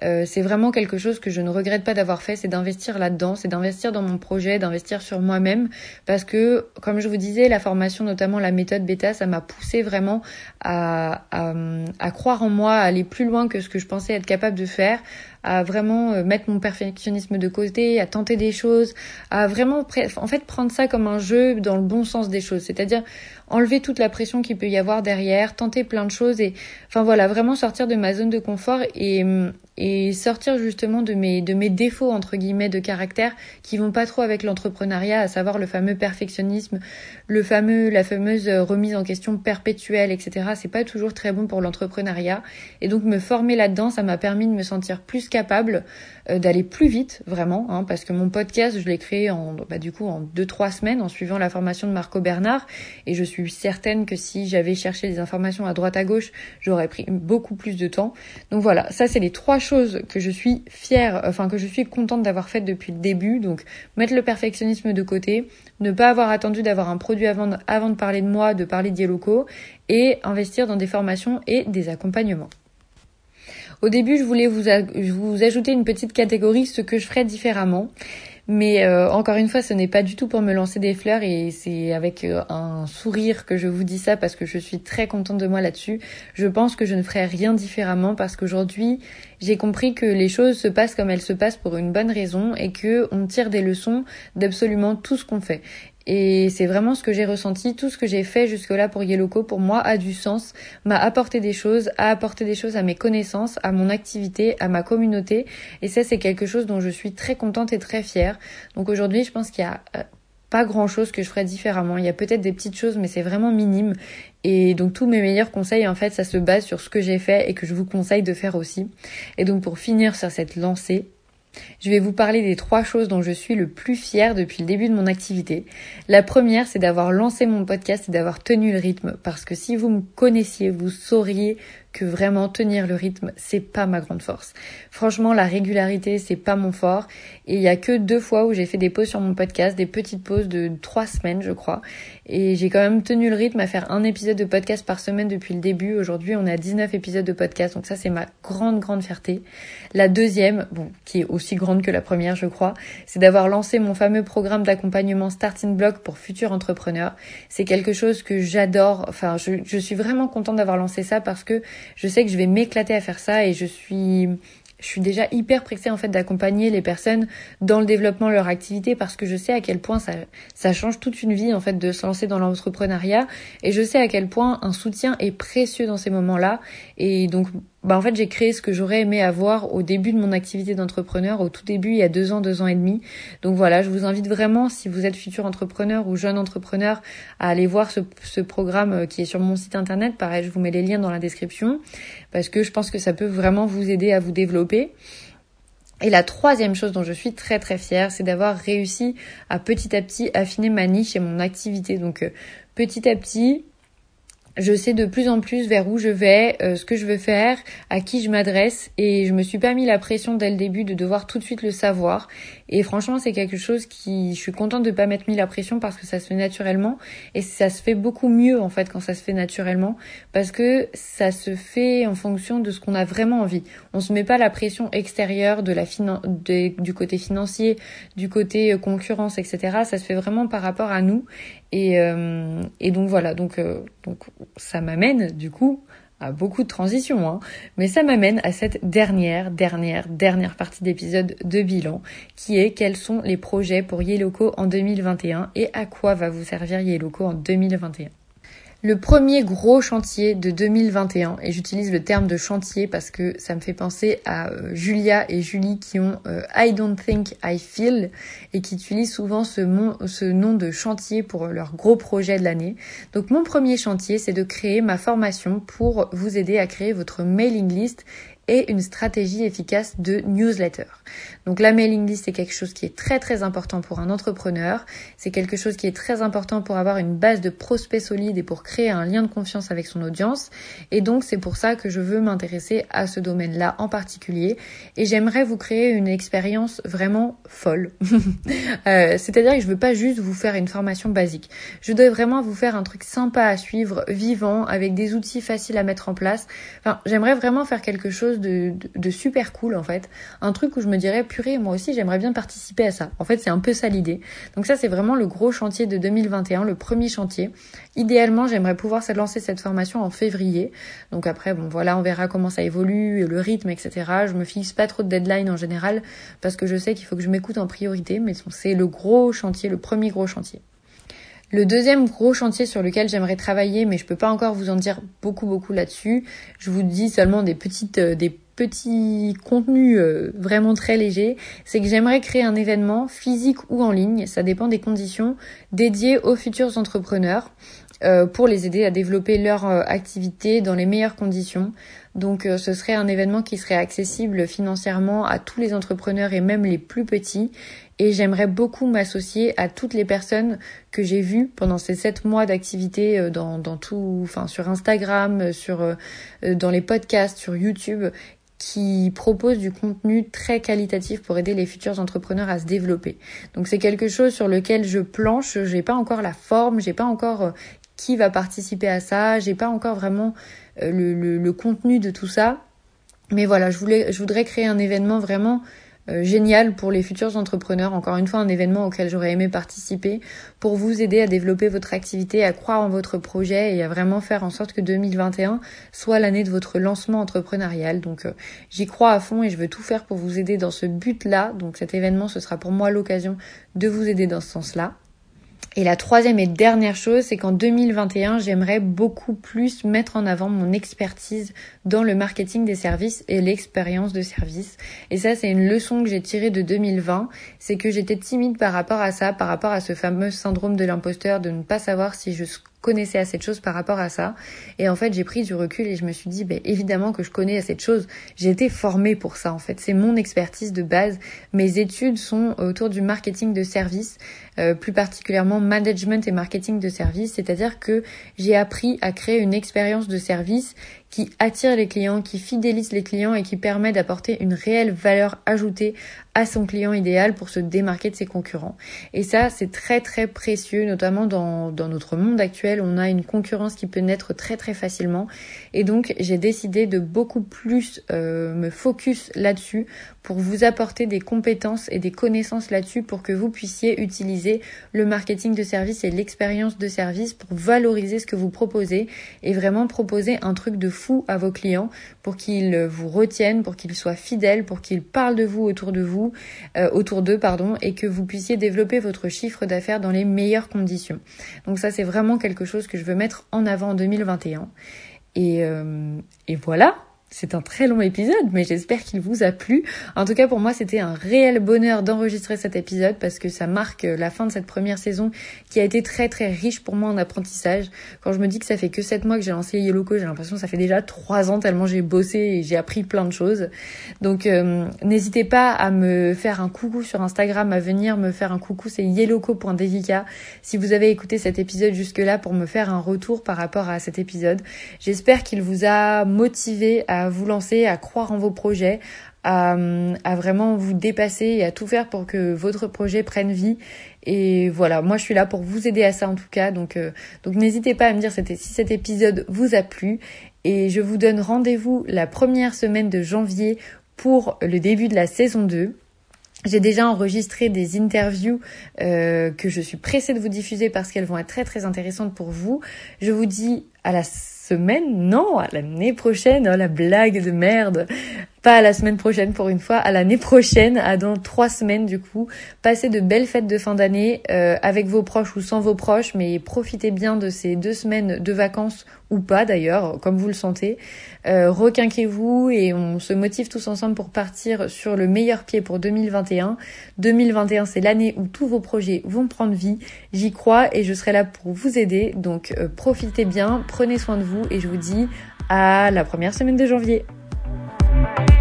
Euh, c'est vraiment quelque chose que je ne regrette pas d'avoir fait, c'est d'investir là-dedans, c'est d'investir dans mon projet, d'investir sur moi-même, parce que comme je vous disais, la formation, notamment la méthode bêta, ça m'a poussé vraiment à, à, à croire en moi, à aller plus loin que ce que je pensais être capable de faire, à vraiment euh, mettre mon perfectionnisme de côté, à tenter des choses, à vraiment en fait prendre ça comme un jeu dans le bon sens des choses, c'est-à-dire enlever toute la pression qu'il peut y avoir derrière, tenter plein de choses et enfin voilà, vraiment sortir de ma zone de confort et et sortir justement de mes de mes défauts entre guillemets de caractère qui vont pas trop avec l'entrepreneuriat, à savoir le fameux perfectionnisme, le fameux la fameuse remise en question perpétuelle, etc. C'est pas toujours très bon pour l'entrepreneuriat et donc me former là-dedans, ça m'a permis de me sentir plus capable euh, d'aller plus vite, vraiment, hein, parce que mon podcast, je l'ai créé en, bah, du coup, en deux trois semaines en suivant la formation de Marco Bernard, et je suis certaine que si j'avais cherché des informations à droite à gauche, j'aurais pris beaucoup plus de temps. Donc voilà, ça c'est les trois choses que je suis fière, enfin que je suis contente d'avoir faites depuis le début. Donc mettre le perfectionnisme de côté, ne pas avoir attendu d'avoir un produit avant de, avant de parler de moi, de parler locaux et investir dans des formations et des accompagnements. Au début, je voulais vous, ajouter une petite catégorie, ce que je ferais différemment. Mais euh, encore une fois, ce n'est pas du tout pour me lancer des fleurs et c'est avec euh, un sourire que je vous dis ça parce que je suis très contente de moi là-dessus. Je pense que je ne ferai rien différemment parce qu'aujourd'hui, j'ai compris que les choses se passent comme elles se passent pour une bonne raison et que on tire des leçons d'absolument tout ce qu'on fait. Et c'est vraiment ce que j'ai ressenti. Tout ce que j'ai fait jusque-là pour Yellowco, pour moi, a du sens, m'a apporté des choses, a apporté des choses à mes connaissances, à mon activité, à ma communauté. Et ça, c'est quelque chose dont je suis très contente et très fière. Donc aujourd'hui, je pense qu'il y a euh, pas grand chose que je ferais différemment. Il y a peut-être des petites choses, mais c'est vraiment minime. Et donc tous mes meilleurs conseils, en fait, ça se base sur ce que j'ai fait et que je vous conseille de faire aussi. Et donc pour finir sur cette lancée, je vais vous parler des trois choses dont je suis le plus fière depuis le début de mon activité. La première, c'est d'avoir lancé mon podcast et d'avoir tenu le rythme. Parce que si vous me connaissiez, vous sauriez que vraiment tenir le rythme, c'est pas ma grande force. Franchement, la régularité, c'est pas mon fort. Et il y a que deux fois où j'ai fait des pauses sur mon podcast, des petites pauses de trois semaines, je crois. Et j'ai quand même tenu le rythme à faire un épisode de podcast par semaine depuis le début. Aujourd'hui, on a 19 épisodes de podcast. Donc ça, c'est ma grande, grande fierté. La deuxième, bon, qui est aussi grande que la première, je crois, c'est d'avoir lancé mon fameux programme d'accompagnement Starting Block pour futurs entrepreneurs. C'est quelque chose que j'adore. Enfin, je, je suis vraiment contente d'avoir lancé ça parce que je sais que je vais m'éclater à faire ça et je suis je suis déjà hyper pressée en fait d'accompagner les personnes dans le développement de leur activité parce que je sais à quel point ça, ça change toute une vie en fait de se lancer dans l'entrepreneuriat. Et je sais à quel point un soutien est précieux dans ces moments-là. Et donc bah en fait j'ai créé ce que j'aurais aimé avoir au début de mon activité d'entrepreneur, au tout début il y a deux ans, deux ans et demi. Donc voilà, je vous invite vraiment si vous êtes futur entrepreneur ou jeune entrepreneur à aller voir ce, ce programme euh, qui est sur mon site internet. Pareil, je vous mets les liens dans la description parce que je pense que ça peut vraiment vous aider à vous développer. Et la troisième chose dont je suis très très fière, c'est d'avoir réussi à petit à petit affiner ma niche et mon activité. Donc euh, petit à petit, je sais de plus en plus vers où je vais, euh, ce que je veux faire, à qui je m'adresse et je me suis pas mis la pression dès le début de devoir tout de suite le savoir et franchement c'est quelque chose qui je suis contente de pas m'être mis la pression parce que ça se fait naturellement et ça se fait beaucoup mieux en fait quand ça se fait naturellement parce que ça se fait en fonction de ce qu'on a vraiment envie. On se met pas la pression extérieure de la du côté financier, du côté euh, concurrence etc. Ça se fait vraiment par rapport à nous et, euh, et donc voilà, donc, euh, donc ça m'amène du coup à beaucoup de transitions, hein, mais ça m'amène à cette dernière, dernière, dernière partie d'épisode de bilan, qui est quels sont les projets pour Yellowco en 2021 et à quoi va vous servir Yellowco en 2021 le premier gros chantier de 2021, et j'utilise le terme de chantier parce que ça me fait penser à euh, Julia et Julie qui ont euh, I don't think I feel et qui utilisent souvent ce, ce nom de chantier pour leur gros projet de l'année. Donc mon premier chantier, c'est de créer ma formation pour vous aider à créer votre mailing list et une stratégie efficace de newsletter. Donc la mailing list c'est quelque chose qui est très très important pour un entrepreneur, c'est quelque chose qui est très important pour avoir une base de prospects solides et pour créer un lien de confiance avec son audience et donc c'est pour ça que je veux m'intéresser à ce domaine-là en particulier et j'aimerais vous créer une expérience vraiment folle. (laughs) euh, C'est-à-dire que je veux pas juste vous faire une formation basique, je dois vraiment vous faire un truc sympa à suivre, vivant, avec des outils faciles à mettre en place. Enfin, j'aimerais vraiment faire quelque chose de, super cool en fait. Un truc où je me dirais, purée, moi aussi j'aimerais bien participer à ça. En fait, c'est un peu ça l'idée. Donc ça, c'est vraiment le gros chantier de 2021, le premier chantier. Idéalement, j'aimerais pouvoir lancer cette formation en février. Donc après, bon voilà, on verra comment ça évolue, le rythme, etc. Je me fixe pas trop de deadline en général parce que je sais qu'il faut que je m'écoute en priorité, mais c'est le gros chantier, le premier gros chantier. Le deuxième gros chantier sur lequel j'aimerais travailler, mais je peux pas encore vous en dire beaucoup beaucoup là-dessus. Je vous dis seulement des petites euh, des petits contenus euh, vraiment très légers, c'est que j'aimerais créer un événement physique ou en ligne, ça dépend des conditions, dédié aux futurs entrepreneurs pour les aider à développer leur euh, activité dans les meilleures conditions. Donc euh, ce serait un événement qui serait accessible financièrement à tous les entrepreneurs et même les plus petits. Et j'aimerais beaucoup m'associer à toutes les personnes que j'ai vues pendant ces sept mois d'activité dans, dans tout, enfin sur Instagram, sur dans les podcasts, sur YouTube, qui proposent du contenu très qualitatif pour aider les futurs entrepreneurs à se développer. Donc c'est quelque chose sur lequel je planche, j'ai pas encore la forme, j'ai pas encore qui va participer à ça. J'ai pas encore vraiment euh, le, le, contenu de tout ça. Mais voilà, je voulais, je voudrais créer un événement vraiment euh, génial pour les futurs entrepreneurs. Encore une fois, un événement auquel j'aurais aimé participer pour vous aider à développer votre activité, à croire en votre projet et à vraiment faire en sorte que 2021 soit l'année de votre lancement entrepreneurial. Donc, euh, j'y crois à fond et je veux tout faire pour vous aider dans ce but-là. Donc, cet événement, ce sera pour moi l'occasion de vous aider dans ce sens-là. Et la troisième et dernière chose, c'est qu'en 2021, j'aimerais beaucoup plus mettre en avant mon expertise dans le marketing des services et l'expérience de service. Et ça, c'est une leçon que j'ai tirée de 2020. C'est que j'étais timide par rapport à ça, par rapport à ce fameux syndrome de l'imposteur, de ne pas savoir si je connaissais assez de choses par rapport à ça. Et en fait, j'ai pris du recul et je me suis dit, ben, évidemment que je connais assez de choses. J'ai été formée pour ça, en fait. C'est mon expertise de base. Mes études sont autour du marketing de service, euh, plus particulièrement management et marketing de service. C'est-à-dire que j'ai appris à créer une expérience de service qui attire les clients, qui fidélise les clients et qui permet d'apporter une réelle valeur ajoutée à son client idéal pour se démarquer de ses concurrents. Et ça, c'est très très précieux, notamment dans, dans notre monde actuel. On a une concurrence qui peut naître très très facilement. Et donc, j'ai décidé de beaucoup plus euh, me focus là-dessus pour vous apporter des compétences et des connaissances là-dessus pour que vous puissiez utiliser le marketing de service et l'expérience de service pour valoriser ce que vous proposez et vraiment proposer un truc de fou à vos clients pour qu'ils vous retiennent, pour qu'ils soient fidèles, pour qu'ils parlent de vous autour de vous, euh, autour d'eux, pardon, et que vous puissiez développer votre chiffre d'affaires dans les meilleures conditions. Donc ça, c'est vraiment quelque chose que je veux mettre en avant en 2021. Et, euh, et voilà, c'est un très long épisode, mais j'espère qu'il vous a plu. En tout cas, pour moi, c'était un réel bonheur d'enregistrer cet épisode parce que ça marque la fin de cette première saison qui a été très très riche pour moi en apprentissage. Quand je me dis que ça fait que 7 mois que j'ai lancé Yellowco, j'ai l'impression que ça fait déjà 3 ans tellement j'ai bossé et j'ai appris plein de choses. Donc, euh, n'hésitez pas à me faire un coucou sur Instagram, à venir me faire un coucou, c'est yellowco.devika si vous avez écouté cet épisode jusque-là pour me faire un retour par rapport à cet épisode. J'espère qu'il vous a motivé à à vous lancer, à croire en vos projets, à, vraiment vous dépasser et à tout faire pour que votre projet prenne vie. Et voilà, moi je suis là pour vous aider à ça en tout cas. Donc, euh, donc n'hésitez pas à me dire si cet épisode vous a plu. Et je vous donne rendez-vous la première semaine de janvier pour le début de la saison 2. J'ai déjà enregistré des interviews euh, que je suis pressée de vous diffuser parce qu'elles vont être très très intéressantes pour vous. Je vous dis à la semaine, non, à l'année prochaine, oh la blague de merde pas à la semaine prochaine pour une fois, à l'année prochaine, à dans trois semaines du coup. Passez de belles fêtes de fin d'année euh, avec vos proches ou sans vos proches, mais profitez bien de ces deux semaines de vacances ou pas d'ailleurs, comme vous le sentez. Euh, requinquez-vous et on se motive tous ensemble pour partir sur le meilleur pied pour 2021. 2021, c'est l'année où tous vos projets vont prendre vie. J'y crois et je serai là pour vous aider. Donc euh, profitez bien, prenez soin de vous et je vous dis à la première semaine de janvier. Bye.